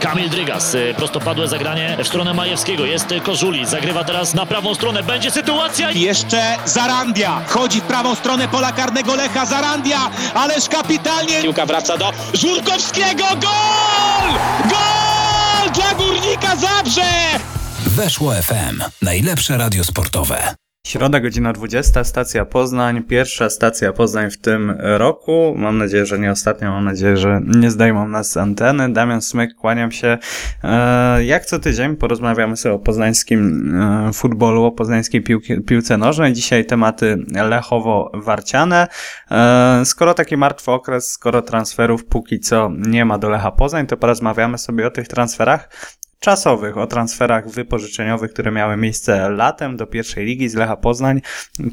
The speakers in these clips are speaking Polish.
Kamil Drygas, y, prostopadłe zagranie w stronę Majewskiego. Jest Kożuli, zagrywa teraz na prawą stronę. Będzie sytuacja. Jeszcze Zarandia. Chodzi w prawą stronę pola karnego Lecha Zarandia. Ależ kapitalnie. Piłka wraca do Żurkowskiego. Gol! Gol dla Górnika Zabrze! Weszło FM. Najlepsze radio sportowe. Środa, godzina 20, stacja Poznań, pierwsza stacja Poznań w tym roku. Mam nadzieję, że nie ostatnia, mam nadzieję, że nie zdejmą nas anteny. Damian Smyk, kłaniam się. E, jak co tydzień porozmawiamy sobie o poznańskim e, futbolu, o poznańskiej piłki, piłce nożnej. Dzisiaj tematy Lechowo-Warciane. E, skoro taki martwy okres, skoro transferów póki co nie ma do Lecha Poznań, to porozmawiamy sobie o tych transferach czasowych, o transferach wypożyczeniowych, które miały miejsce latem do pierwszej ligi z Lecha Poznań.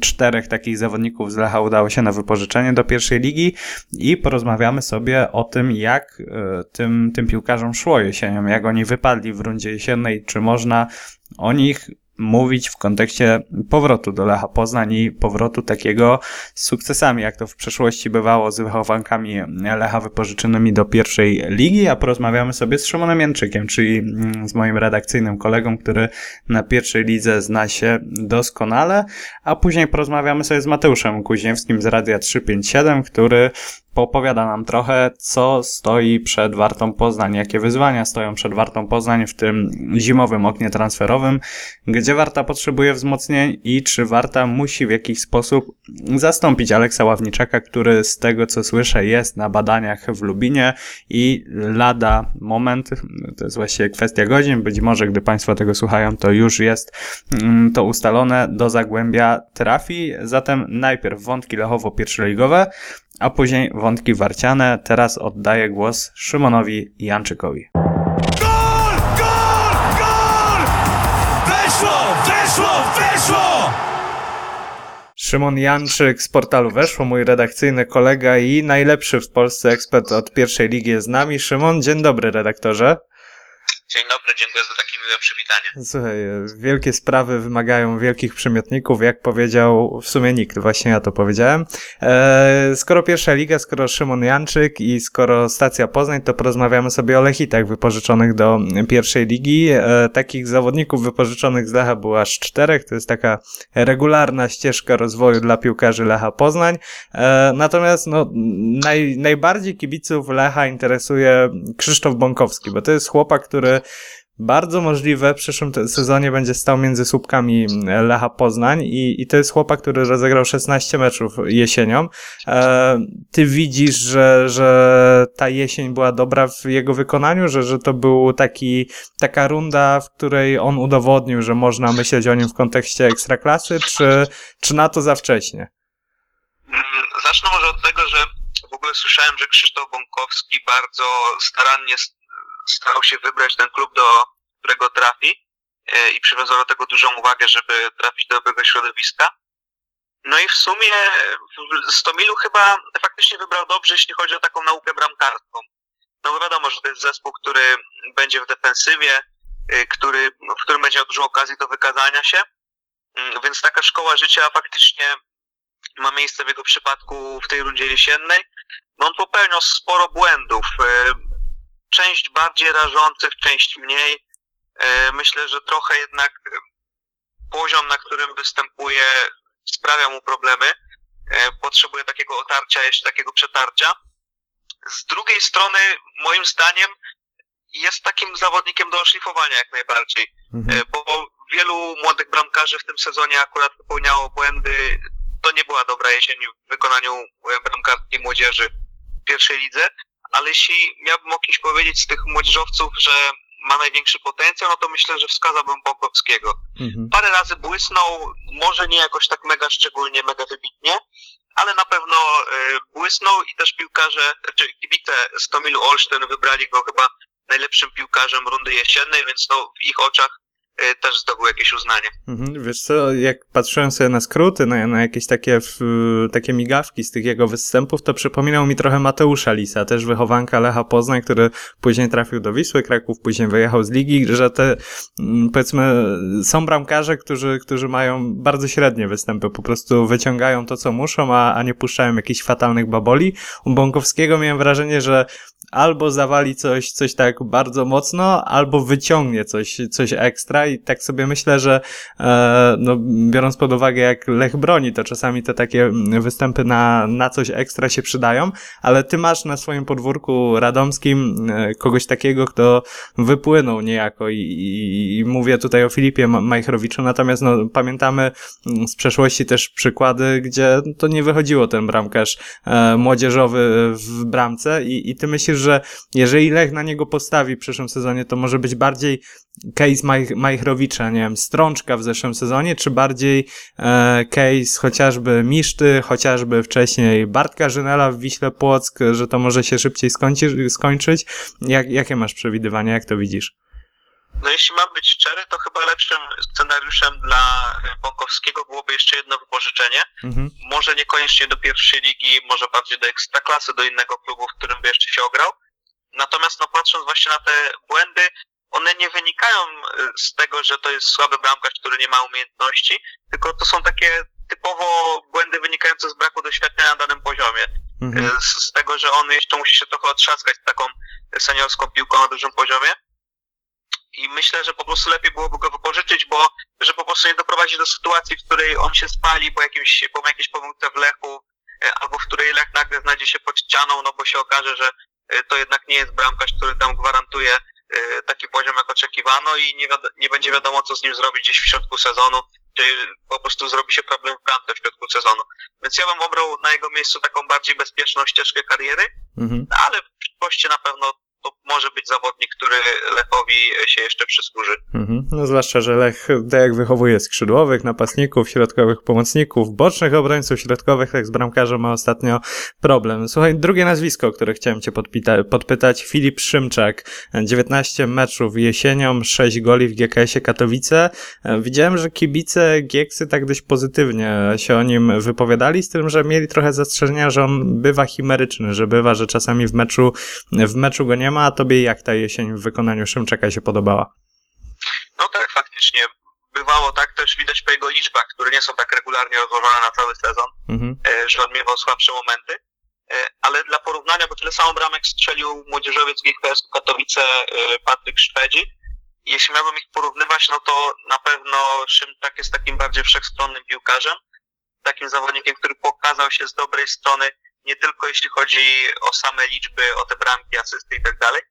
Czterech takich zawodników z Lecha udało się na wypożyczenie do pierwszej ligi i porozmawiamy sobie o tym, jak e, tym, tym piłkarzom szło jesienią, jak oni wypadli w rundzie jesiennej, czy można o nich mówić w kontekście powrotu do Lecha Poznań i powrotu takiego z sukcesami, jak to w przeszłości bywało z wychowankami Lecha wypożyczonymi do pierwszej ligi, a porozmawiamy sobie z Szymonem Jęczykiem, czyli mm, z moim redakcyjnym kolegą, który na pierwszej lidze zna się doskonale, a później porozmawiamy sobie z Mateuszem Kuźniewskim z Radia 357, który poopowiada nam trochę, co stoi przed Wartą Poznań, jakie wyzwania stoją przed Wartą Poznań w tym zimowym oknie transferowym, gdzie Warta potrzebuje wzmocnień i czy Warta musi w jakiś sposób zastąpić Aleksa Ławniczaka, który z tego co słyszę jest na badaniach w Lubinie i lada moment, to jest właściwie kwestia godzin, być może gdy Państwo tego słuchają, to już jest mm, to ustalone, do Zagłębia trafi, zatem najpierw wątki lechowo pierwszoligowe, a później wątki warciane. Teraz oddaję głos Szymonowi Janczykowi. Gol! Gol! Gol! Weszło! Weszło! Weszło! Szymon Janczyk z portalu Weszło, mój redakcyjny kolega i najlepszy w Polsce ekspert od pierwszej ligi jest z nami. Szymon, dzień dobry redaktorze. Dzień dobry, dziękuję za takie miłe przywitanie. Słuchaj, wielkie sprawy wymagają wielkich przymiotników, jak powiedział w sumie nikt, właśnie ja to powiedziałem. E, skoro pierwsza liga, skoro Szymon Janczyk i skoro stacja Poznań, to porozmawiamy sobie o Lechitach wypożyczonych do pierwszej ligi. E, takich zawodników wypożyczonych z Lecha było aż czterech, to jest taka regularna ścieżka rozwoju dla piłkarzy Lecha Poznań. E, natomiast no, naj, najbardziej kibiców Lecha interesuje Krzysztof Bąkowski, bo to jest chłopak, który bardzo możliwe w przyszłym sezonie będzie stał między słupkami Lecha Poznań i, i to jest chłopak, który rozegrał 16 meczów jesienią. E, ty widzisz, że, że ta jesień była dobra w jego wykonaniu, że, że to był taki, taka runda, w której on udowodnił, że można myśleć o nim w kontekście ekstraklasy, czy, czy na to za wcześnie? Mm, Zacznę może od tego, że w ogóle słyszałem, że Krzysztof Bąkowski bardzo starannie starał się wybrać ten klub, do którego trafi e, i przywiązał do tego dużą uwagę, żeby trafić do dobrego środowiska. No i w sumie Stomilu chyba faktycznie wybrał dobrze, jeśli chodzi o taką naukę bramkarską. No bo wiadomo, że to jest zespół, który będzie w defensywie, y, który, w którym będzie miał dużo okazji do wykazania się, Mm, więc taka szkoła życia faktycznie ma miejsce w jego przypadku w tej rundzie jesiennej. No on popełniał sporo błędów. Część bardziej rażących, część mniej. E, Myślę, że trochę jednak e, poziom, na którym występuje, sprawia mu problemy. E, Potrzebuje takiego otarcia, jeszcze takiego przetarcia. Z drugiej strony, moim zdaniem, jest takim zawodnikiem do oszlifowania jak najbardziej. E, bo wielu młodych bramkarzy w tym sezonie akurat popełniało błędy. To nie była dobra jesień w wykonaniu bramkarskiej młodzieży w pierwszej lidze, ale jeśli miałbym o kimś powiedzieć z tych młodzieżowców, że ma największy potencjał, no to myślę, że wskazałbym Bąkowskiego. Mhm. Parę razy błysnął, może nie jakoś tak mega szczególnie, mega wybitnie, ale na pewno e, błysnął i też piłkarze, czy kibice z Tomilu Olsztyn wybrali go chyba najlepszym piłkarzem rundy jesiennej, więc no w ich oczach też zdobył jakieś uznanie. Mhm, Wiesz co, jak patrzyłem sobie na skróty, na, na jakieś takie, f, takie migawki z tych jego występów, to przypominał mi trochę Mateusza Lisa, też wychowanka Lecha Poznań, który później trafił do Wisły Kraków, później wyjechał z ligi, że te, mm, powiedzmy, są bramkarze, którzy, którzy mają bardzo średnie występy, po prostu wyciągają to, co muszą, a, a nie puszczają jakichś fatalnych baboli. U Bąkowskiego miałem wrażenie, że albo zawali coś, coś tak bardzo mocno, albo wyciągnie coś, coś ekstra. I tak sobie myślę, że e, no, biorąc pod uwagę jak Lech broni, to czasami te takie występy na, na coś ekstra się przydają, ale ty masz na swoim podwórku radomskim e, kogoś takiego, kto wypłynął niejako i, i, i mówię tutaj o Filipie Ma- Majchrowiczu, natomiast no, pamiętamy mm, z przeszłości też przykłady, gdzie to nie wychodziło ten bramkarz e, młodzieżowy w bramce. I, i ty myślisz, że jeżeli Lech na niego postawi w przyszłym sezonie, to może być bardziej case Maj- Majchrowicza, nie wiem, Strączka w zeszłym sezonie, czy bardziej e, case chociażby Miszty, chociażby wcześniej Bartka Żynela w Wiśle Płock, że to może się szybciej skończy, skończyć. Jak, jakie masz przewidywania, jak to widzisz? No jeśli mam być szczery, to chyba lepszym scenariuszem dla Bąkowskiego byłoby jeszcze jedno wypożyczenie. Mhm. Może niekoniecznie do pierwszej ligi, może bardziej do ekstraklasy, do innego klubu, w którym by jeszcze się ograł. Natomiast no patrząc właśnie na te błędy, one nie wynikają y, z tego, że to jest słaby bramkarz, który nie ma umiejętności, tylko to są takie typowo błędy wynikające z braku doświadczenia na danym poziomie. Mhm. Y, Z, z tego, że on jeszcze musi się trochę otrzaskać taką seniorską piłką na dużym poziomie. I myślę, że po prostu lepiej byłoby go wypożyczyć, bo że po prostu nie doprowadzi do sytuacji, w której on się spali po jakimś, po jakiejś pomyłce w Lechu, e, albo w której Lech nagle znajdzie się pod ścianą, no bo się okaże, że e, to jednak nie jest bramkarz, który tam gwarantuje e, taki poziom, jak oczekiwano i nie, nie będzie wiadomo, co z nim zrobić gdzieś w środku sezonu, czy po prostu zrobi się problem w bramce w środku sezonu. Więc ja bym obrał na jego miejscu taką bardziej bezpieczną ścieżkę kariery, Mhm. ale w przyszłości na pewno to może być zawodnik, który Lechowi się jeszcze przysłuży. Mhm. No zwłaszcza, że Lech tak jak wychowuje skrzydłowych, napastników, środkowych pomocników, bocznych obrońców środkowych, tak z bramkarzem ma ostatnio problem. Słuchaj, drugie nazwisko, które chciałem cię podpytać, Filip Szymczak. 19 meczów jesienią, 6 goli w GKS-ie Katowice. Widziałem, że kibice Gieksy tak dość pozytywnie się o nim wypowiadali, z tym, że mieli trochę zastrzeżenia, że on bywa chimeryczny, że bywa, że czasami w meczu, w meczu go nie ma, a tobie jak ta jesień w wykonaniu Szymczaka się podobała? No tak, faktycznie. Bywało tak też widać po jego liczbach, które nie są tak regularnie rozłożone na cały sezon, Mhm. e, że odmiewał słabsze momenty. E, Ale dla porównania, bo tyle samo bramek strzelił młodzieżowiec GKS Katowice e, Patryk Szwedzi. Jeśli miałbym ich porównywać, no to na pewno Szymczak jest takim bardziej wszechstronnym piłkarzem. Takim zawodnikiem, który pokazał się z dobrej strony, nie tylko jeśli chodzi o same liczby, o te bramki, asysty i tak dalej,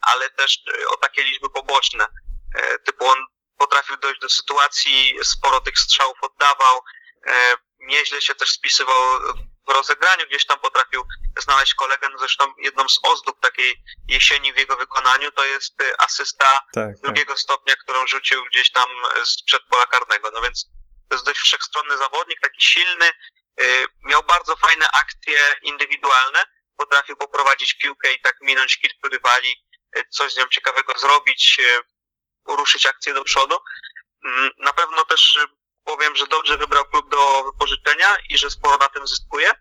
ale też e, o takie liczby poboczne. E, Typu on potrafił dojść do sytuacji, sporo tych strzałów oddawał, e, nieźle się też spisywał w rozegraniu, gdzieś tam potrafił znaleźć kolegę, no zresztą jedną z ozdób takiej jesieni w jego wykonaniu to jest asysta Tak, tak. drugiego stopnia, którą rzucił gdzieś tam sprzed pola karnego. No więc to jest dość wszechstronny zawodnik, taki silny, miał bardzo fajne akcje indywidualne, potrafił poprowadzić piłkę i tak minąć kilku rywali, y, coś z nią ciekawego zrobić, y, uruszyć akcję do przodu. Mm, Na pewno też y, powiem, że dobrze wybrał klub do wypożyczenia i że sporo na tym zyskuje.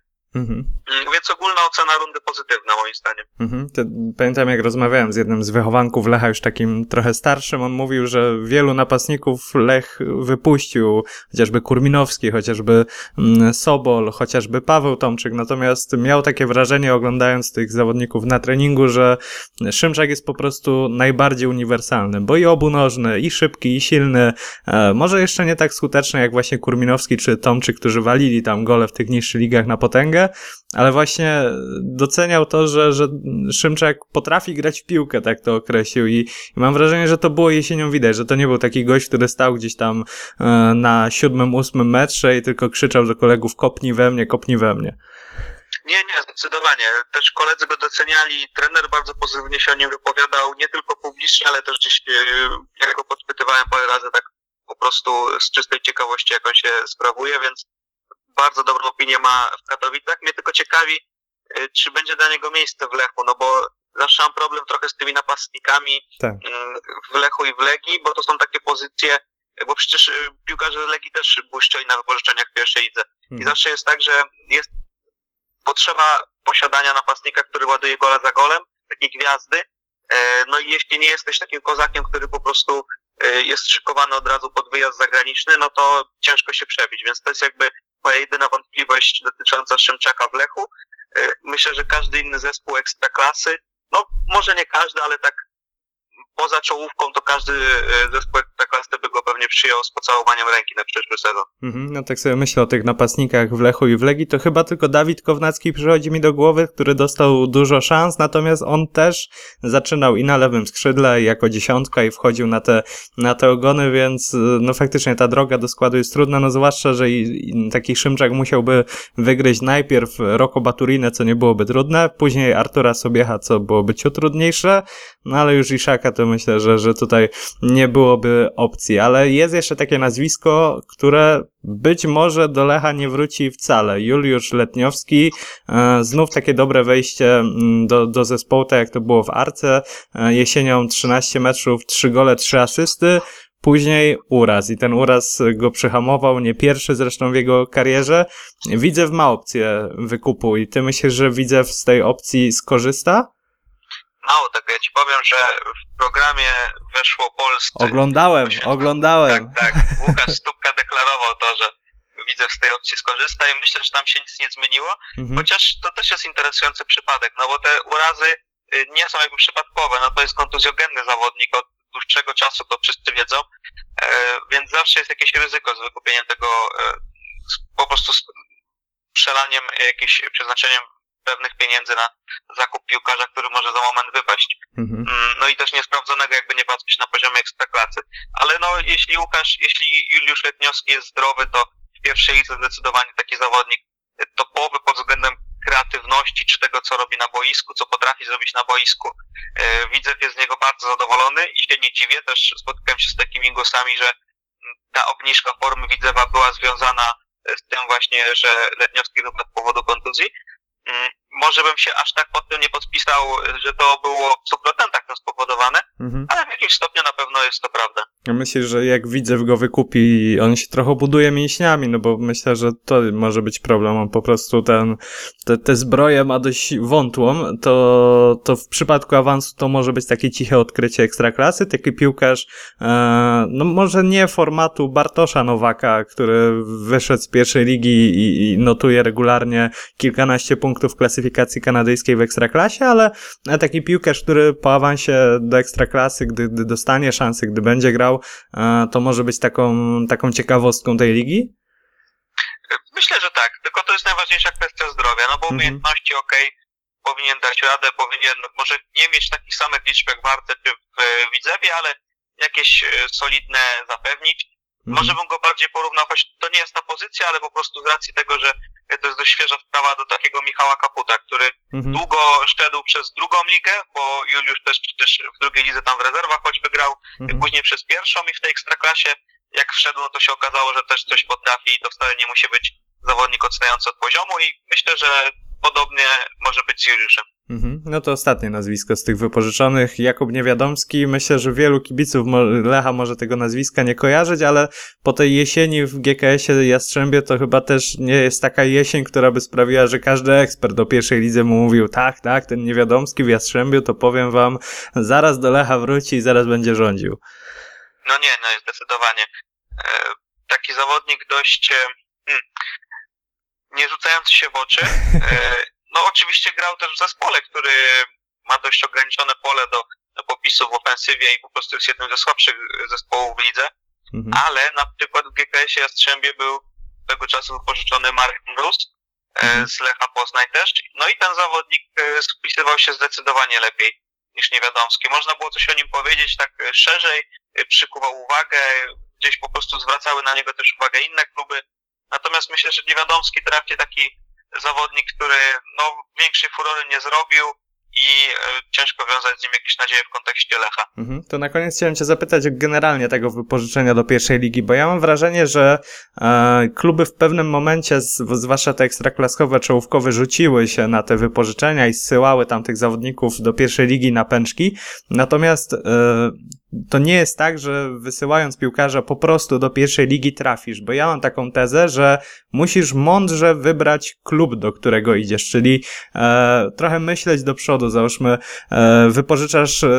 Więc ogólna ocena rundy pozytywna moim zdaniem. Mhm. Pamiętam, jak rozmawiałem z jednym z wychowanków Lecha, już takim trochę starszym, on mówił, że wielu napastników Lech wypuścił, chociażby Kurminowski, chociażby mm, Sobol, chociażby Paweł Tomczyk, natomiast miał takie wrażenie, oglądając tych zawodników na treningu, że Szymczak jest po prostu najbardziej uniwersalny, bo i obunożny, i szybki, i silny, e, może jeszcze nie tak skuteczny jak właśnie Kurminowski czy Tomczyk, którzy walili tam gole w tych niższych ligach na potęgę, ale właśnie doceniał to, że, że Szymczak potrafi grać w piłkę, tak to określił i, i mam wrażenie, że to było jesienią widać, że to nie był taki gość, który stał gdzieś tam e, na siódmym, ósmym metrze i tylko krzyczał do kolegów kopnij we mnie, kopnij we mnie. Nie, nie, zdecydowanie. Też koledzy go doceniali, trener bardzo pozytywnie się o nim wypowiadał, nie tylko publicznie, ale też gdzieś, e, ja go podpytywałem parę razy tak po prostu z czystej ciekawości, jak on się sprawuje, więc bardzo dobrą opinię ma w Katowicach. Mnie tylko ciekawi, e, czy będzie dla niego miejsce w Lechu, no bo zawsze mam problem trochę z tymi napastnikami Tak. mm, w Lechu i w Legii, bo to są takie pozycje, bo przecież e, piłkarze Legii też błyszczeli na wypożyczeniach pierwszej lidze. I Mhm. zawsze jest tak, że jest potrzeba posiadania napastnika, który ładuje gola za golem, takiej gwiazdy. E, No i jeśli nie jesteś takim kozakiem, który po prostu jest szykowany od razu pod wyjazd zagraniczny, no to ciężko się przebić. Więc to jest jakby moja jedyna wątpliwość dotycząca Szymczaka w Lechu. E, Myślę, że każdy inny zespół ekstraklasy no może nie każdy, ale tak poza czołówką to każdy e, zespół Ekstraklasy by go pewnie przyjął z pocałowaniem ręki na przyszły sezon. Mhm, no tak sobie myślę o tych napastnikach w Lechu i w Legii, to chyba tylko Dawid Kownacki przychodzi mi do głowy, który dostał dużo szans, natomiast on też zaczynał i na lewym skrzydle jako dziesiątka i wchodził na te, na te ogony, więc y, no faktycznie ta droga do składu jest trudna, no zwłaszcza, że i, i taki Szymczak musiałby wygryźć najpierw Roko Baturinę, co nie byłoby trudne, później Artura Sobiecha, co byłoby ciut trudniejsze, no ale już Iszaka to myślę, że, że tutaj nie byłoby opcji, ale jest jeszcze takie nazwisko, które być może do Lecha nie wróci wcale. Juliusz Letniowski, e, znów takie dobre wejście mm, do, do zespołu, tak jak to było w Arce, e, jesienią 13 meczów, 3 gole, 3 asysty, później uraz i ten uraz go przyhamował, nie pierwszy zresztą w jego karierze. Widzew ma opcję wykupu i ty myślisz, że Widzew z tej opcji skorzysta? Mało tego, ja ci powiem, że w programie weszło Polsce. Oglądałem, oglądałem. Tak, tak. Łukasz Stupka deklarował to, że widzę z tej opcji skorzysta i myślę, że tam się nic nie zmieniło. Mhm. Chociaż to też jest interesujący przypadek, no bo te urazy y, nie są jakby przypadkowe, no to jest kontuzjogenny zawodnik od dłuższego czasu, to wszyscy wiedzą, e, więc zawsze jest jakieś ryzyko z wykupieniem tego, e, po prostu z przelaniem jakimś przeznaczeniem pewnych pieniędzy na zakup piłkarza, który może za moment wypaść. Mhm. Mm, No i też niesprawdzonego, jakby nie patrzeć na poziomie ekstraklasy. Ale no, jeśli Łukasz, jeśli Juliusz Letniowski jest zdrowy, to w pierwszej lidze zdecydowanie taki zawodnik topowy pod względem kreatywności, czy tego, co robi na boisku, co potrafi zrobić na boisku. E, Widzew jest z niego bardzo zadowolony i się nie dziwię, też spotykałem się z takimi głosami, że ta obniżka formy Widzewa była związana z tym właśnie, że Letniowski wypadł z powodu kontuzji. Mm, Może bym się aż tak pod tym nie podpisał, że to było w 100% tym spowodowane, Mhm. ale w jakimś stopniu na pewno jest to prawda. Ja Myślę, że jak widzę go wykupi, on się trochę buduje mięśniami, no bo myślę, że to może być problem. On po prostu ten, te, te zbroje ma dość wątłą, to, to w przypadku awansu to może być takie ciche odkrycie ekstraklasy, taki piłkarz, e, no może nie formatu Bartosza Nowaka, który wyszedł z pierwszej ligi i, i notuje regularnie kilkanaście punktów w klasyfikacji kanadyjskiej w ekstraklasie, ale taki piłkarz, który po awansie do ekstraklasy, gdy, gdy dostanie szansę, gdy będzie grał, e, to może być taką, taką ciekawostką tej ligi? Myślę, że tak, tylko to jest najważniejsza kwestia zdrowia, no bo Mhm. umiejętności okej, powinien dać radę, powinien może nie mieć takich samych liczb jak w Arce czy w e, Widzewie, ale jakieś e, solidne zapewnić. Mhm. Może bym go bardziej porównał, choć to nie jest ta pozycja, ale po prostu z racji tego, że to jest dość świeża sprawa do takiego Michała Kaputa, który Mhm. długo szedł przez drugą ligę, bo Juliusz też przecież w drugiej lidze tam w rezerwach choćby grał, Mhm. później przez pierwszą i w tej ekstraklasie jak wszedł, no to się okazało, że też coś potrafi i to wcale nie musi być zawodnik odstający od poziomu i myślę, że podobnie może być z Juliuszem. Mhm. No to ostatnie nazwisko z tych wypożyczonych. Jakub Niewiadomski. Myślę, że wielu kibiców Lecha może tego nazwiska nie kojarzyć, ale po tej jesieni w GKS-ie Jastrzębie to chyba też nie jest taka jesień, która by sprawiła, że każdy ekspert do pierwszej lidze mu mówił tak, tak, ten Niewiadomski w Jastrzębiu, to powiem wam, zaraz do Lecha wróci i zaraz będzie rządził. No nie, no zdecydowanie. E, taki zawodnik dość e, hmm, nie rzucający się w oczy. No oczywiście grał też w zespole, który ma dość ograniczone pole do, do popisu w ofensywie i po prostu jest jednym ze słabszych zespołów w lidze. Mhm. ale na przykład w GKS-ie Jastrzębie był tego czasu wypożyczony Mark Mróz e, z Lecha Poznań też. No i ten zawodnik e, spisywał się zdecydowanie lepiej niż Niewiadomski. Można było coś o nim powiedzieć tak e, szerzej, przykuwał uwagę, gdzieś po prostu zwracały na niego też uwagę inne kluby. Natomiast myślę, że Niewiadomski trafnie taki zawodnik, który no, większej furory nie zrobił i e, ciężko wiązać z nim jakieś nadzieje w kontekście Lecha. Mhm. To na koniec chciałem Cię zapytać generalnie tego wypożyczenia do pierwszej ligi, bo ja mam wrażenie, że e, kluby w pewnym momencie, zwłaszcza te ekstraklaskowe, czołówkowe, rzuciły się na te wypożyczenia i zsyłały tam tych zawodników do pierwszej ligi na pęczki. Natomiast e, to nie jest tak, że wysyłając piłkarza po prostu do pierwszej ligi trafisz, bo ja mam taką tezę, że musisz mądrze wybrać klub, do którego idziesz, czyli e, trochę myśleć do przodu, załóżmy e, wypożyczasz e,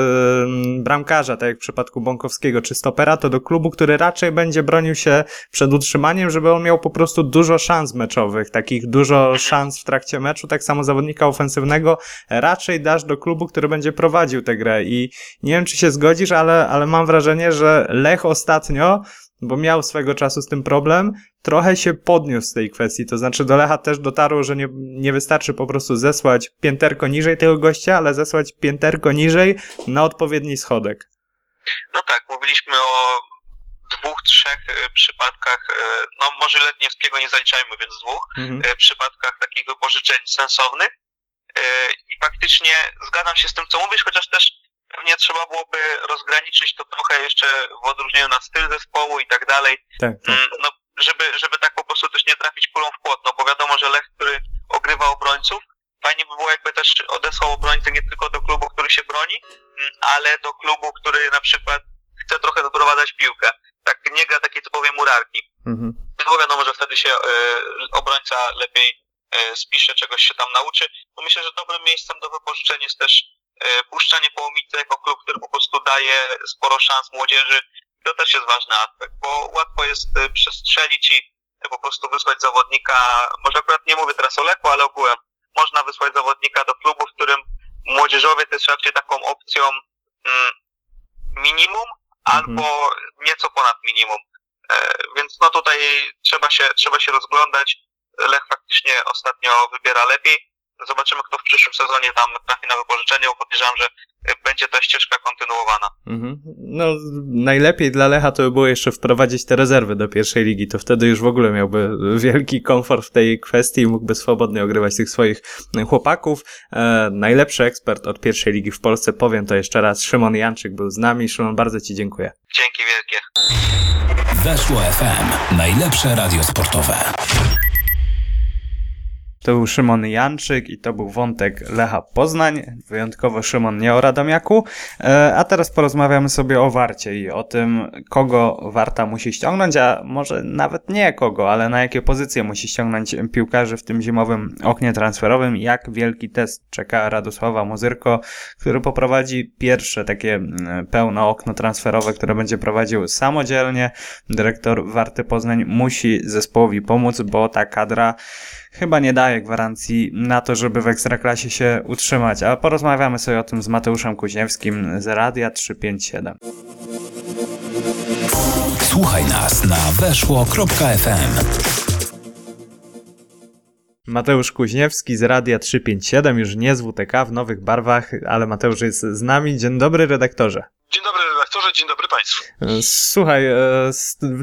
bramkarza, tak jak w przypadku Bąkowskiego czy stopera, to do klubu, który raczej będzie bronił się przed utrzymaniem, żeby on miał po prostu dużo szans meczowych, takich dużo szans w trakcie meczu, tak samo zawodnika ofensywnego. Raczej dasz do klubu, który będzie prowadził tę grę i nie wiem, czy się zgodzisz, ale, ale mam wrażenie, że Lech ostatnio, bo miał swego czasu z tym problem, trochę się podniósł z tej kwestii. To znaczy do Lecha też dotarło, że nie, nie wystarczy po prostu zesłać pięterko niżej tego gościa, ale zesłać pięterko niżej na odpowiedni schodek. No tak, mówiliśmy o dwóch, trzech e, przypadkach, e, no może Letniewskiego nie zaliczajmy, więc dwóch, Mhm. e, przypadkach takich wypożyczeń sensownych i faktycznie zgadzam się z tym, co mówisz, chociaż też pewnie trzeba byłoby rozgraniczyć to trochę jeszcze w odróżnieniu na styl zespołu i tak dalej, Tak, tak. Mm, no, żeby, żeby tak po prostu też nie trafić kulą w płot, no bo wiadomo, że Lech, który ogrywa obrońców, fajnie by było jakby też odesłał obrońcę nie tylko do klubu, który się broni, mm, ale do klubu, który na przykład chce trochę doprowadzać piłkę. Tak nie gra takiej typowej murarki. Mhm. No bo wiadomo, że wtedy się e, obrońca lepiej e, spisze, czegoś się tam nauczy. No myślę, że dobrym miejscem do wypożyczenia jest też e, puszczanie Połomice jako klub, który po prostu daje sporo szans młodzieży. To też jest ważny aspekt, bo łatwo jest e, przestrzelić i e, po prostu wysłać zawodnika, może akurat nie mówię teraz o Lechu, ale ogółem, można wysłać zawodnika do klubu, w którym młodzieżowiec jest raczej taką opcją mm, minimum albo nieco ponad minimum. E, więc no tutaj trzeba się, trzeba się rozglądać. Lech faktycznie ostatnio wybiera lepiej. Zobaczymy, kto w przyszłym sezonie tam trafi na wypożyczenie, bo podejrzewam, że e, będzie ta ścieżka kontynuowana. Mhm. No, najlepiej dla Lecha to by było jeszcze wprowadzić te rezerwy do pierwszej ligi, to wtedy już w ogóle miałby wielki komfort w tej kwestii i mógłby swobodnie ogrywać tych swoich chłopaków. E, najlepszy ekspert od pierwszej ligi w Polsce, powiem to jeszcze raz, Szymon Janczyk był z nami. Szymon, bardzo Ci dziękuję. Dzięki wielkie. Weszło FM. Najlepsze radio sportowe. To był Szymon Janczyk i to był wątek Lecha Poznań, wyjątkowo Szymon nie o Radomiaku. E, A teraz porozmawiamy sobie o Warcie i o tym, kogo Warta musi ściągnąć, a może nawet nie kogo, ale na jakie pozycje musi ściągnąć piłkarzy w tym zimowym oknie transferowym. Jak wielki test czeka Radosława Mozyrko, który poprowadzi pierwsze takie mm, pełne okno transferowe, które będzie prowadził samodzielnie. Dyrektor Warty Poznań musi zespołowi pomóc, bo ta kadra chyba nie daje gwarancji na to, żeby w Ekstraklasie się utrzymać. A porozmawiamy sobie o tym z Mateuszem Kuźniewskim z Radia 357. Słuchaj nas na weszło.fm. Mateusz Kuźniewski z Radia 357, już nie z WTK w nowych barwach, ale Mateusz jest z nami. Dzień dobry, redaktorze. Dzień dobry redaktorze, dzień dobry Państwu. Słuchaj, e,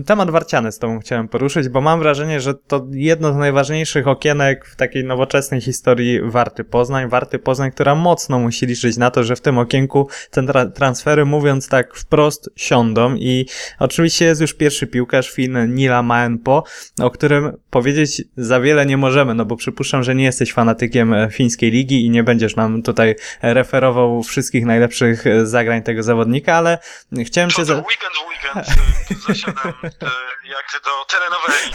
temat warciany z Tobą chciałem poruszyć, bo mam wrażenie, że to jedno z najważniejszych okienek w takiej nowoczesnej historii Warty Poznań. Warty Poznań, która mocno musi liczyć na to, że w tym okienku te tra- transfery, mówiąc tak wprost, siądą i oczywiście jest już pierwszy piłkarz Fin Nila Maenpo, o którym powiedzieć za wiele nie możemy, no bo przypuszczam, że nie jesteś fanatykiem e, fińskiej ligi i nie będziesz nam tutaj referował wszystkich najlepszych e, zagrań tego zawodnika, ale chciałem Co cię... Za... weekend w weekend zasiadam y, jak do telenoweli.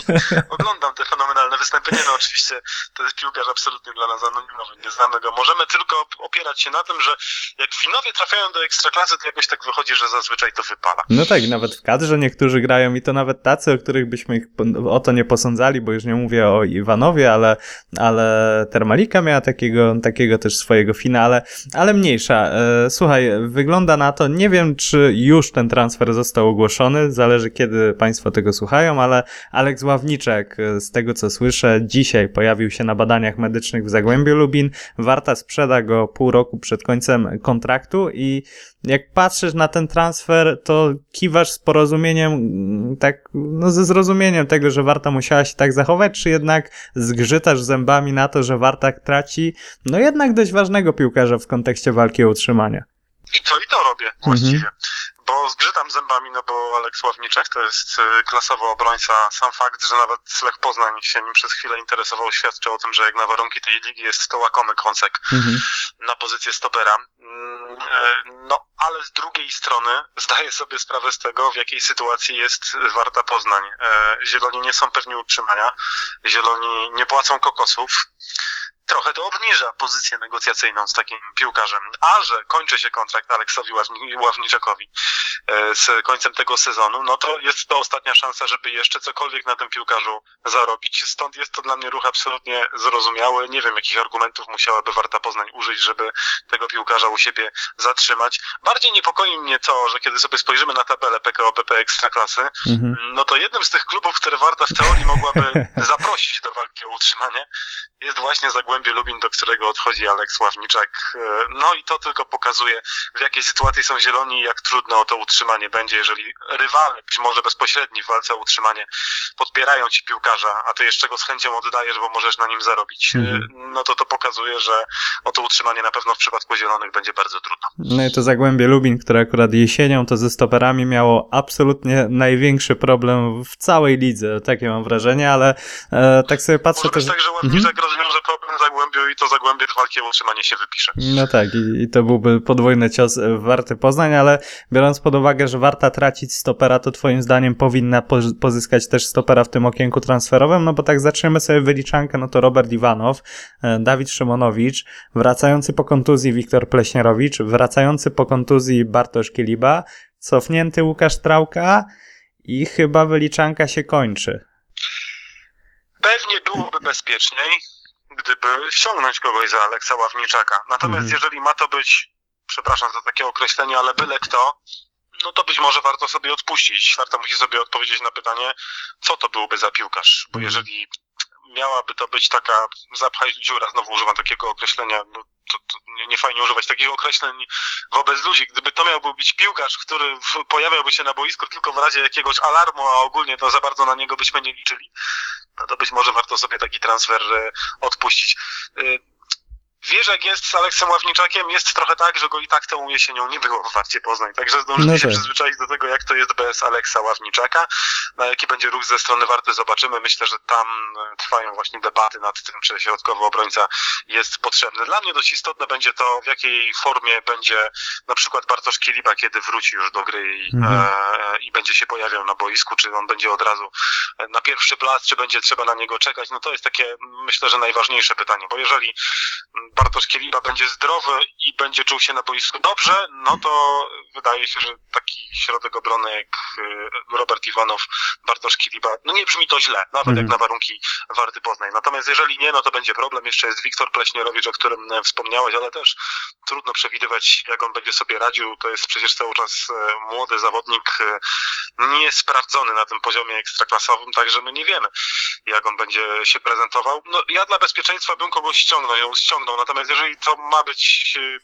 Oglądam te fenomenalne wystąpienia. No oczywiście to jest piłkarz absolutnie dla nas anonimowy. Nie znamy go. Możemy tylko opierać się na tym, że jak Finowie trafiają do Ekstraklasy, to jakoś tak wychodzi, że zazwyczaj to wypala. No tak, nawet w kadrze niektórzy grają i to nawet tacy, o których byśmy ich o to nie posądzali, bo już nie mówię o Iwanowie, ale, ale Termalika miała takiego, takiego też swojego finale, ale mniejsza. E, Słuchaj, wygląda na to, nie wiem czy już ten transfer został ogłoszony, zależy kiedy Państwo tego słuchają, ale Aleks Ławniczek, e, z tego co słyszę, dzisiaj pojawił się na badaniach medycznych w Zagłębiu Lubin. Warta sprzeda go pół roku przed końcem kontraktu i jak patrzysz na ten transfer, to kiwasz z porozumieniem, mm, tak, no ze zrozumieniem tego, że Warta musiała się tak zachować, czy jednak zgrzytasz zębami na to, że Warta traci, no jednak dość ważnego piłkarza w kontekście walki o utrzymanie. I to i to robię właściwie. Bo zgrzytam zębami, no bo Aleks Ławniczek to jest y, klasowy obrońca. Sam fakt, że nawet Lech Poznań się nim przez chwilę interesował, świadczy o tym, że jak na warunki tej ligi jest to łakomy kąsek. na pozycję stopera. Mm, e, No, ale ale z drugiej strony zdaję sobie sprawę z tego, w jakiej sytuacji jest Warta Poznań. E, Zieloni nie są pewni utrzymania, Zieloni nie płacą kokosów. Trochę to obniża pozycję negocjacyjną z takim piłkarzem. A że kończy się kontrakt Aleksowi Ławni- Ławniczakowi e, z końcem tego sezonu, no to jest to ostatnia szansa, żeby jeszcze cokolwiek na tym piłkarzu zarobić. Stąd jest to dla mnie ruch absolutnie zrozumiały. Nie wiem, jakich argumentów musiałaby Warta Poznań użyć, żeby tego piłkarza u siebie zatrzymać. Bardziej niepokoi mnie to, że kiedy sobie spojrzymy na tabelę PKO BP Ekstraklasy, Mhm. no to jednym z tych klubów, które Warta w teorii mogłaby zaprosić do walki o utrzymanie, jest właśnie Zagłębie Lubin, do którego odchodzi Aleks Ławniczak. E, No i to tylko pokazuje, w jakiej sytuacji są zieloni i jak trudno o to utrzymanie będzie, jeżeli rywale, być może bezpośredni w walce o utrzymanie, podpierają ci piłkarza, a ty jeszcze go z chęcią oddajesz, bo możesz na nim zarobić. E, Mhm. No to to pokazuje, że o to utrzymanie na pewno w przypadku zielonych będzie bardzo trudno. No i to Zagłębie Lubin, które akurat jesienią to ze stoperami miało absolutnie największy problem w całej lidze, takie mam wrażenie, ale e, tak sobie patrzę Może też... tak, że Ławniczak rozwiąże problem Zagłębiu i to Zagłębie w walki o utrzymanie się wypisze. No tak, i, i to byłby podwójny cios e, Warty Poznań, ale biorąc pod uwagę, że Warta tracić stopera, to twoim zdaniem powinna po, pozyskać też stopera w tym okienku transferowym, no bo tak zaczniemy sobie wyliczankę, no to Robert Iwanow, e, Dawid Szymonowicz, wracający po kontuzji Wiktor Pleśnierowicz, wracający po kontuzji Bartosz Kieliba, cofnięty Łukasz Trałka i chyba wyliczanka się kończy. Pewnie byłoby bezpieczniej, gdyby ściągnąć kogoś za Aleksa Ławniczaka. Natomiast Mhm. jeżeli ma to być, przepraszam za takie określenie, ale byle kto, no to być może warto sobie odpuścić. Warto musi sobie odpowiedzieć na pytanie, co to byłby za piłkarz. Bo Mhm. jeżeli miałaby to być taka zapchaj dziura, znowu używam takiego określenia, no to, to nie, nie fajnie używać takich określeń wobec ludzi. Gdyby to miałby być piłkarz, który pojawiałby się na boisku tylko w razie jakiegoś alarmu, a ogólnie to za bardzo na niego byśmy nie liczyli, no to być może warto sobie taki transfer e, odpuścić. E, Wiesz, jak jest z Aleksem Ławniczakiem, jest trochę tak, że go i tak tą jesienią nie było w Warcie Poznań, także zdążyli No się tak. przyzwyczaić do tego, jak to jest bez Aleksa Ławniczaka. Na jaki będzie ruch ze strony Warty zobaczymy. Myślę, że tam e, trwają właśnie debaty nad tym, czy środkowy obrońca jest potrzebny. Dla mnie dość istotne będzie to, w jakiej formie będzie na przykład Bartosz Kieliba, kiedy wróci już do gry i, Mhm. e, i będzie się pojawiał na boisku, czy on będzie od razu e, na pierwszy plac, czy będzie trzeba na niego czekać. No to jest takie, myślę, że najważniejsze pytanie, bo jeżeli Bartosz Kieliba będzie zdrowy i będzie czuł się na boisku dobrze, no to wydaje się, że taki środek obrony jak y, Robert Iwanow, Bartosz Kieliba, no nie brzmi to źle, nawet Mhm. jak na warunki Warty Poznań. Natomiast jeżeli nie, no to będzie problem. Jeszcze jest Wiktor Pleśnierowicz, o którym e, wspomniałeś, ale też trudno przewidywać, jak on będzie sobie radził. To jest przecież cały czas e, młody zawodnik, e, niesprawdzony na tym poziomie ekstraklasowym, także my nie wiemy, jak on będzie się prezentował. No, ja dla bezpieczeństwa bym kogoś ściągnął, ją ściągnął, natomiast jeżeli to ma być e,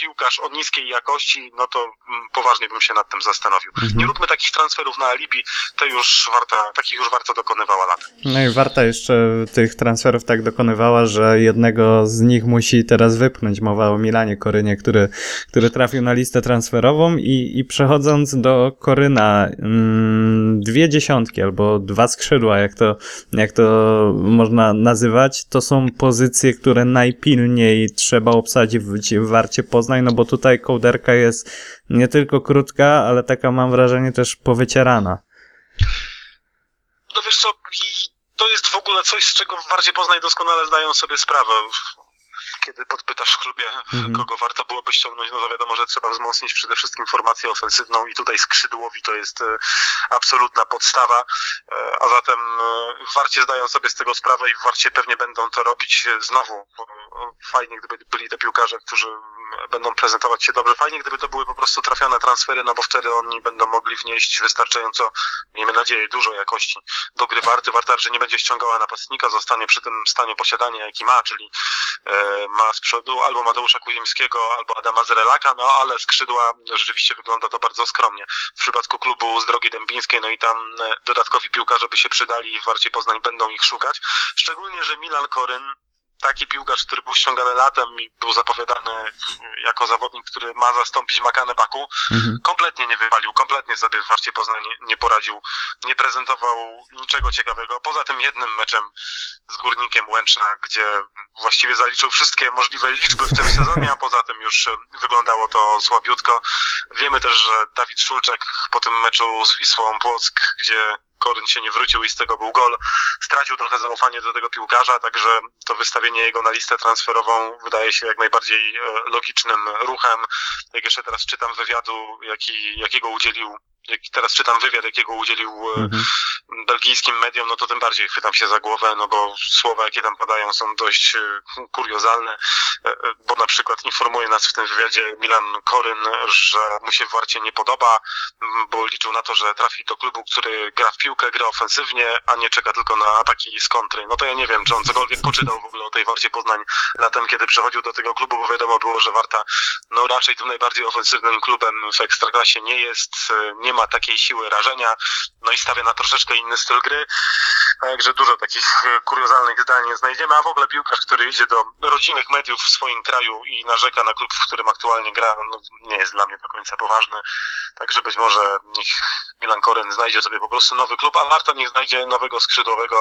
piłkarz o niskiej jakości, no to mm, poważnie bym się nad tym zastanowił. Mhm. Nie róbmy takich transferów na alibi, to już warta, takich już warto dokonywała lat. No i Warta jeszcze tych transferów tak dokonywała, że jednego z nich musi teraz wypchnąć. Mowa o Milanie Korynie, który, który trafił na listę transferową i, i przechodząc do Koryna, mm, dwie dziesiątki albo dwa skrzydła, jak to, jak to można nazywać, to są pozycje, które najpilniej trzeba obsadzić w, Warcie Poznań, no bo tutaj kołderka jest nie tylko krótka, ale taka mam wrażenie też powycierana. No wiesz co, to jest w ogóle coś, z czego w Warcie Poznań doskonale zdają sobie sprawę. Kiedy podpytasz w klubie, Mhm. kogo warto byłoby ściągnąć, no to wiadomo, że trzeba wzmocnić przede wszystkim formację ofensywną i tutaj skrzydłowi to jest e, absolutna podstawa, E, a zatem e, w Warcie zdają sobie z tego sprawę i w Warcie pewnie będą to robić e, znowu. E, Fajnie, gdyby byli te piłkarze, którzy będą prezentować się dobrze. Fajnie, gdyby to były po prostu trafione transfery, no bo wtedy oni będą mogli wnieść wystarczająco, miejmy nadzieję, dużo jakości do gry Warty. Warta, że nie będzie ściągała napastnika, zostanie przy tym stanie posiadania, jaki ma, czyli e, ma z przodu albo Mateusza Kuzimskiego, albo Adama Zrelaka, no ale skrzydła rzeczywiście wygląda to bardzo skromnie. W przypadku klubu z Drogi Dębińskiej, no i tam e, dodatkowi piłkarze by się przydali i w Warcie Poznań będą ich szukać. Szczególnie, że Milan Koryn taki piłkarz, który był ściągany latem i był zapowiadany jako zawodnik, który ma zastąpić Makane Baku, Mhm. kompletnie nie wywalił, kompletnie sobie w Warcie Poznań nie, nie poradził, nie prezentował niczego ciekawego, poza tym jednym meczem z Górnikiem Łęczna, gdzie właściwie zaliczył wszystkie możliwe liczby w tym sezonie, a poza tym już wyglądało to słabiutko. Wiemy też, że Dawid Szulczek po tym meczu z Wisłą Płock, gdzie Koryn się nie wrócił i z tego był gol, stracił trochę zaufanie do tego piłkarza, także to wystawienie jego na listę transferową wydaje się jak najbardziej e, logicznym ruchem. Jak jeszcze teraz czytam wywiadu, jaki, jakiego udzielił, jak teraz czytam wywiad, jakiego udzielił e, Mhm. belgijskim mediom, no to tym bardziej chwytam się za głowę, no bo słowa, jakie tam padają, są dość e, kuriozalne, e, bo na przykład informuje nas w tym wywiadzie Milan Koryn, że mu się Warcie nie podoba, bo liczył na to, że trafi do klubu, który gra w piłkę, gra ofensywnie, a nie czeka tylko na ataki z kontry. No to ja nie wiem, czy on cokolwiek poczytał w ogóle o tej Warcie Poznań latem, kiedy przychodził do tego klubu, bo wiadomo było, że Warta no raczej tym najbardziej ofensywnym klubem w Ekstraklasie nie jest, e, nie ma takiej siły rażenia, no i stawia na troszeczkę inny styl gry. Także dużo takich e, kuriozalnych zdań znajdziemy, a w ogóle piłkarz, który idzie do rodzimych mediów w swoim kraju i narzeka na klub, w którym aktualnie gra, no, nie jest dla mnie do końca poważny. Także być może niech Milan Koryn znajdzie sobie po prostu nowy klub, a Warta niech znajdzie nowego skrzydłowego.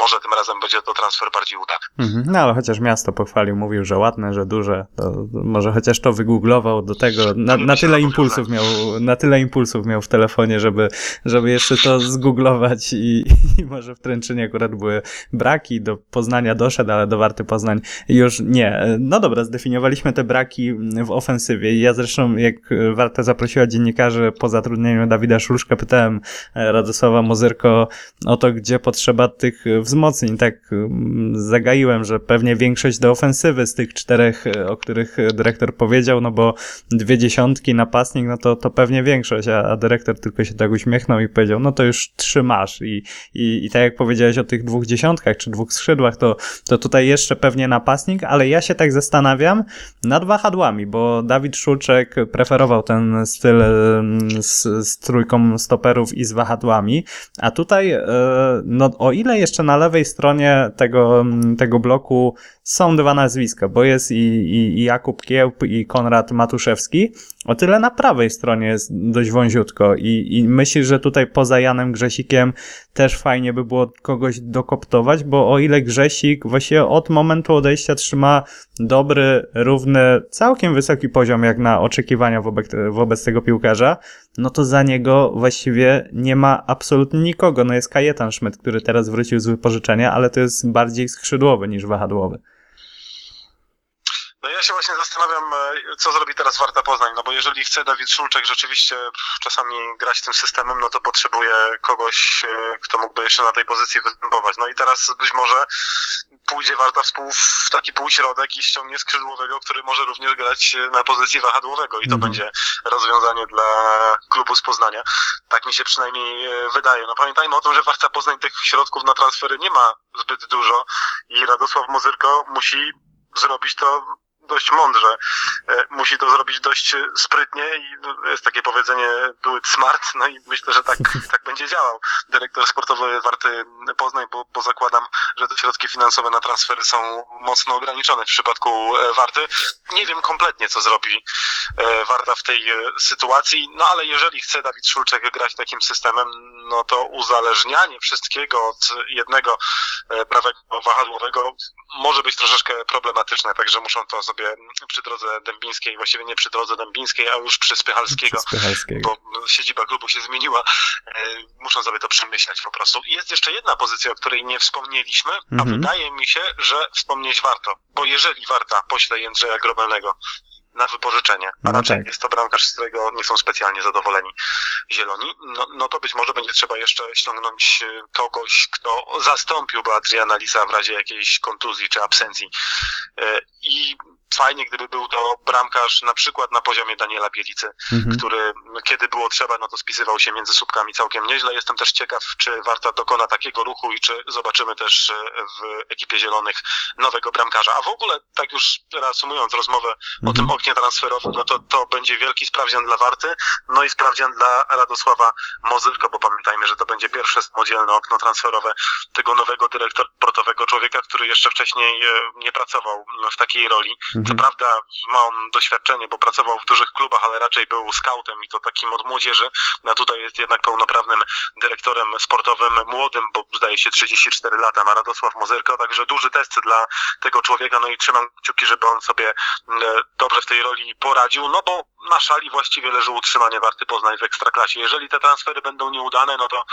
Może tym razem będzie to transfer bardziej udany. Mhm. No ale chociaż miasto pochwalił, mówił, że ładne, że duże, to może chociaż to wygooglował do tego, na, na tyle impulsów miał, na tyle impulsów miał w telefonie, żeby, żeby jeszcze to zgooglować i, i może w Tręczynie akurat były braki, do Poznania doszedł, ale do Warty Poznań już nie. No dobra, zdefiniowaliśmy te braki w ofensywie. Ja zresztą, jak Warta zaprosiła dziennikarzy po zatrudnieniu Dawida Szulszka, pytałem e, Radosława Mozyrko o to, gdzie potrzeba tych wzmocnień. Tak mm, zagaiłem, że pewnie większość do ofensywy z tych czterech, e, o których dyrektor powiedział, no bo dwie dziesiątki napastnik, no to, to pewnie większość, a, a dyrektor tylko się tak uśmiechnął i powiedział, no to już trzy masz i, i, i tak jak powiedziałeś o tych dwóch dziesiątkach czy dwóch skrzydłach, to, to tutaj jeszcze pewnie napastnik, ale ja się tak zastanawiam nad wahadłami, bo Dawid Szulczek preferował ten styl em, z, z trójką stoperów i z wahadłami, a tutaj, e, no o ile jeszcze na lewej stronie tego, mm, tego bloku są dwa nazwiska, bo jest i, i, i Jakub Kiełb i Konrad Matuszewski, o tyle na prawej stronie jest dość wąziutko i, i myślisz, że tutaj poza Janem Grzesikiem też fajnie by było kogoś dokoptować, bo o ile Grzesik właściwie od momentu odejścia trzyma dobry, równy, całkiem wysoki poziom jak na oczekiwania wobec, wobec tego piłkarza, no to za niego właściwie nie ma absolutnie nikogo. No jest Kajetan Schmidt, który teraz wrócił z wypożyczenia, ale to jest bardziej skrzydłowy niż wahadłowy. No ja się właśnie zastanawiam, e, co zrobi teraz Warta Poznań, no bo jeżeli chce Dawid Szulczek rzeczywiście czasami grać tym systemem, no to potrzebuje kogoś, e, kto mógłby jeszcze na tej pozycji występować. No i teraz być może pójdzie Warta w, pół, w taki półśrodek i ściągnie skrzydłowego, który może również grać e, na pozycji wahadłowego i to Mhm. będzie rozwiązanie dla klubu z Poznania. Tak mi się przynajmniej e, wydaje. No pamiętajmy o tym, że Warta Poznań tych środków na transfery nie ma zbyt dużo i Radosław Mozyrko musi zrobić to dość mądrze. E, Musi to zrobić dość sprytnie i no, jest takie powiedzenie do it smart, no i myślę, że tak, tak będzie działał dyrektor sportowy Warty Poznań, bo, bo zakładam, że te środki finansowe na transfery są mocno ograniczone w przypadku e, Warty. Nie wiem kompletnie, co zrobi e, Warta w tej sytuacji, no ale jeżeli chce Dawid Szulczek grać takim systemem, no to uzależnianie wszystkiego od jednego prawego wahadłowego może być troszeczkę problematyczne, także muszą to sobie przy drodze dębińskiej, właściwie nie przy drodze dębińskiej, a już przy Spychalskiego, Spychalskiego. bo siedziba klubu się zmieniła, e, muszą sobie to przemyśleć po prostu. I Jest jeszcze jedna pozycja, o której nie wspomnieliśmy, a Mhm. wydaje mi się, że wspomnieć warto, bo jeżeli Warta pośle Jędrzeja Grobelnego na wypożyczenie, a No raczej tak. jest to bramkarz, z którego nie są specjalnie zadowoleni zieloni, no, no to być może będzie trzeba jeszcze ściągnąć e, kogoś, kto zastąpiłby Adriana Lisa w razie jakiejś kontuzji czy absencji. E, I fajnie, gdyby był to bramkarz na przykład na poziomie Daniela Bielicy, Mhm. który kiedy było trzeba, no to spisywał się między słupkami całkiem nieźle. Jestem też ciekaw, czy Warta dokona takiego ruchu i czy zobaczymy też e, w ekipie Zielonych nowego bramkarza. A w ogóle, tak już reasumując rozmowę o Mhm. tym oknie transferowym, no to to będzie wielki sprawdzian dla Warty, no i sprawdzian dla Radosława Mozyrko, bo pamiętajmy, że to będzie pierwsze samodzielne okno transferowe tego nowego dyrektora sportowego, człowieka, który jeszcze wcześniej e, nie pracował w takiej roli. Co Mhm. prawda ma on doświadczenie, bo pracował w dużych klubach, ale raczej był scoutem i to takim od młodzieży. A tutaj jest jednak pełnoprawnym dyrektorem sportowym, młodym, bo zdaje się 34 lata, ma Radosław Mozyrko, także duży test dla tego człowieka, no i trzymam kciuki, żeby on sobie e, dobrze w tej roli poradził, no bo na szali właściwie leży utrzymanie Warty Poznań w Ekstraklasie. Jeżeli te transfery będą nieudane, no to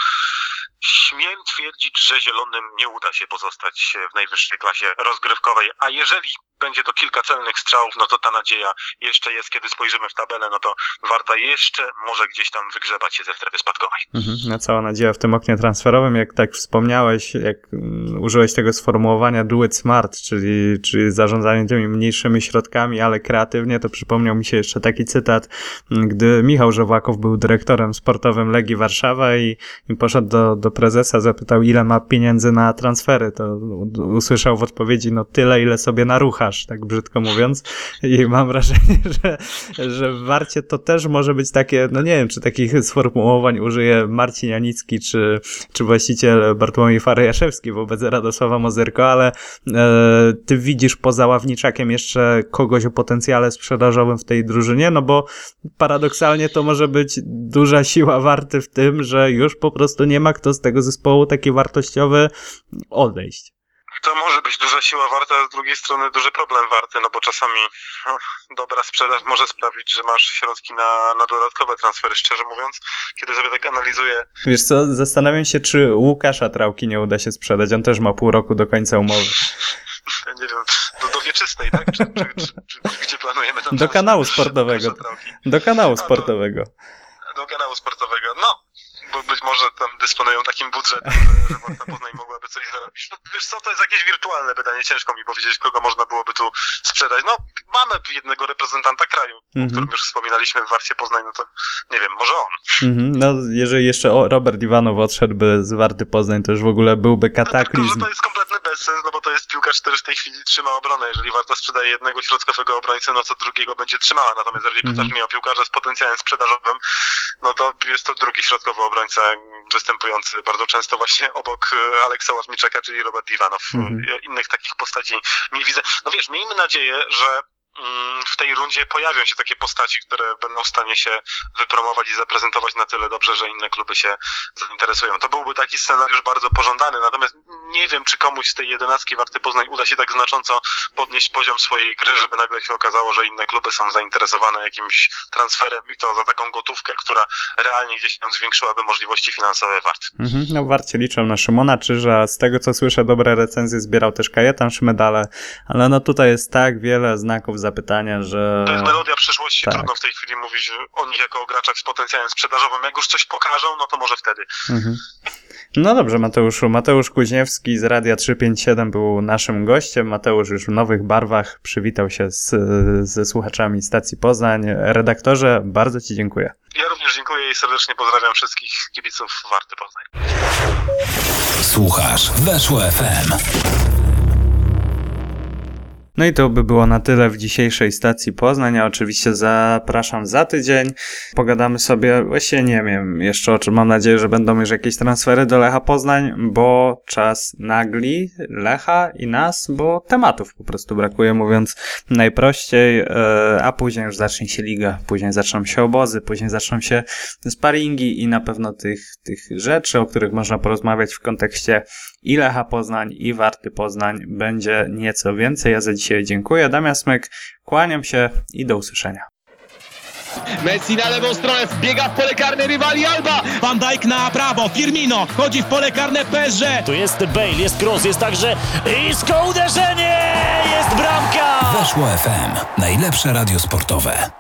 śmiem twierdzić, że Zielonym nie uda się pozostać w najwyższej klasie rozgrywkowej, a jeżeli będzie to kilka celnych strzałów, no to ta nadzieja jeszcze jest, kiedy spojrzymy w tabelę, no to Warta jeszcze może gdzieś tam wygrzebać się ze strefy spadkowej. Mhm. No cała nadzieja w tym oknie transferowym, jak tak wspomniałeś, jak mm, użyłeś tego sformułowania do it smart, czyli, czyli zarządzanie tymi mniejszymi środkami, ale kreatywnie, to przypomniał mi się jeszcze taki cytat, gdy Michał Żowłakow był dyrektorem sportowym Legii Warszawa i, i poszedł do, do prezesa, zapytał ile ma pieniędzy na transfery, to usłyszał w odpowiedzi, no tyle, ile sobie naruchasz, tak brzydko mówiąc. I mam wrażenie, że, że w Warcie to też może być takie, no nie wiem, czy takich sformułowań użyje Marcin Janicki, czy, czy właściciel Bartłomiej Farajaszewski wobec Radosława Mozyrko, ale e, ty widzisz poza Ławniczakiem jeszcze kogoś o potencjale sprzedażowym w tej drużynie, no bo paradoksalnie to może być duża siła Warty w tym, że już po prostu nie ma kto z tego zespołu taki wartościowy odejść. To może być duża siła warta, a z drugiej strony duży problem warty, no bo czasami no, dobra sprzedaż może sprawić, że masz środki na, na dodatkowe transfery, szczerze mówiąc. Kiedy sobie tak analizuję Wiesz co, zastanawiam się, czy Łukasza Trałki nie uda się sprzedać. On też ma pół roku do końca umowy. ja nie wiem, do, do wieczystej, tak? Czy, czy, czy, czy, gdzie planujemy ten Do kanału sportowego. Do kanału A, sportowego. do kanału sportowego. No, być może tam dysponują takim budżetem, że, Warta Poznań mogłaby coś zarobić. No, wiesz co, to jest jakieś wirtualne pytanie, ciężko mi powiedzieć, kogo można byłoby tu sprzedać. No, mamy jednego reprezentanta kraju, o Mhm. którym już wspominaliśmy w Warcie Poznań, no to nie wiem, może on. Mhm. No, jeżeli jeszcze o, Robert Iwanow odszedłby z Warty Poznań, to już w ogóle byłby No, tylko, że kataklizm. to jest kompletny bezsens, no bo to jest piłkarz, który w tej chwili trzyma obronę. Jeżeli Warta sprzedaje jednego środkowego obrońcę, no to drugiego będzie trzymała. Natomiast jeżeli Mhm. pytasz mnie o piłkarza z potencjałem sprzedażowym, no to jest to drugi środkowy obrońca występujący bardzo często właśnie obok e, Aleksa Ławniczaka, czyli Robert Iwanow. Mhm. Innych takich postaci nie widzę. No wiesz, miejmy nadzieję, że w tej rundzie pojawią się takie postaci, które będą w stanie się wypromować i zaprezentować na tyle dobrze, że inne kluby się zainteresują. To byłby taki scenariusz bardzo pożądany, natomiast nie wiem, czy komuś z tej jedenastki Warty Poznań uda się tak znacząco podnieść poziom swojej gry, żeby nagle się okazało, że inne kluby są zainteresowane jakimś transferem i to za taką gotówkę, która realnie gdzieś tam zwiększyłaby możliwości finansowe Warty. Mhm. No, Warcie liczą na Szymona Czyża. Z tego co słyszę, dobre recenzje zbierał też Kajetan Szmedale, ale no tutaj jest tak wiele znaków zapytania, że... To jest melodia przyszłości, tak. trudno w tej chwili mówić o nich jako o graczach z potencjałem sprzedażowym. Jak już coś pokażą, no to może wtedy. Mhm. No dobrze, Mateuszu. Mateusz Kuźniewski z Radia 357 był naszym gościem. Mateusz już w nowych barwach przywitał się z, ze słuchaczami stacji Poznań. Redaktorze, bardzo Ci dziękuję. Ja również dziękuję i serdecznie pozdrawiam wszystkich kibiców Warty Poznań. Słuchasz Weszło FM. No i to by było na tyle w dzisiejszej stacji Poznań. Ja oczywiście zapraszam za tydzień. Pogadamy sobie, właściwie nie wiem jeszcze o czym. Mam nadzieję, że będą już jakieś transfery do Lecha Poznań, bo czas nagli Lecha i nas, bo tematów po prostu brakuje, mówiąc najprościej. E, A później już zacznie się liga, później zaczną się obozy, później zaczną się sparingi i na pewno tych, tych rzeczy, o których można porozmawiać w kontekście i Lecha Poznań, i Warty Poznań będzie nieco więcej. Ja za dzisiaj dziękuję. Damian Smyk, kłaniam się i do usłyszenia. Messi na lewą stronę, wbiega w pole karne rywali Alba. Van Dijk na prawo, Firmino wchodzi w pole karne Perze. Tu jest Bale, jest cross, jest także isko uderzenie! Jest bramka! Weszło FM. Najlepsze radio sportowe.